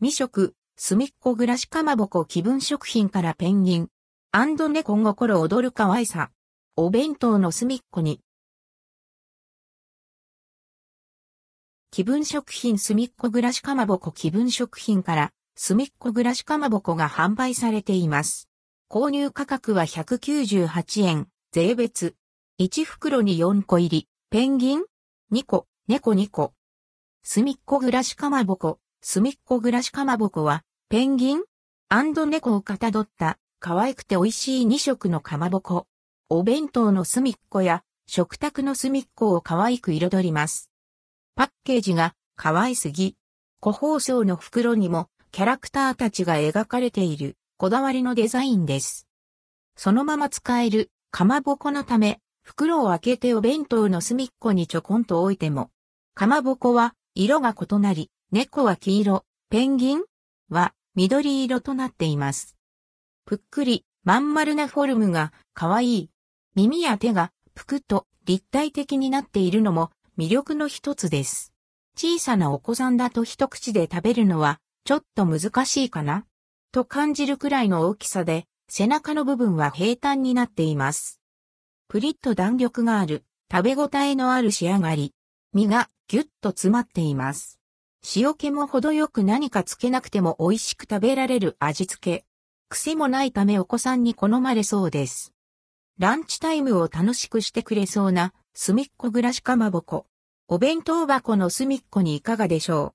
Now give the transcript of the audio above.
未食、すみっこ暮らしかまぼこ気分食品からペンギン。アンド猫心踊る可愛さ。お弁当の隅っこに。気分食品すみっこ暮らしかまぼこ気分食品からすみっこ暮らしかまぼこが販売されています。購入価格は198円、税別。1袋に4個入り、ペンギン ?2 個、猫2個。すみっこ暮らしかまぼこ、すみっこ暮らしかまぼこは、ペンギン？猫をかたどった可愛くて美味しい2色のかまぼこ。お弁当の隅っこや食卓の隅っこを可愛く彩ります。パッケージが可愛すぎ。個包装の袋にもキャラクターたちが描かれているこだわりのデザインです。そのまま使えるかまぼこのため、袋を開けてお弁当の隅っこにちょこんと置いても、かまぼこは色が異なり、猫は黄色、ペンギン？は緑色となっています。ぷっくり、まん丸なフォルムが可愛い。耳や手がぷくっと立体的になっているのも魅力の一つです。小さなお子さんだと一口で食べるのはちょっと難しいかな？と感じるくらいの大きさで背中の部分は平坦になっています。プリッと弾力がある食べ応えのある仕上がり。身がぎゅっと詰まっています。塩気も程よく何かつけなくても美味しく食べられる味付け。癖もないためお子さんに好まれそうです。ランチタイムを楽しくしてくれそうな、隅っこ暮らしかまぼこ。お弁当箱の隅っこにいかがでしょう？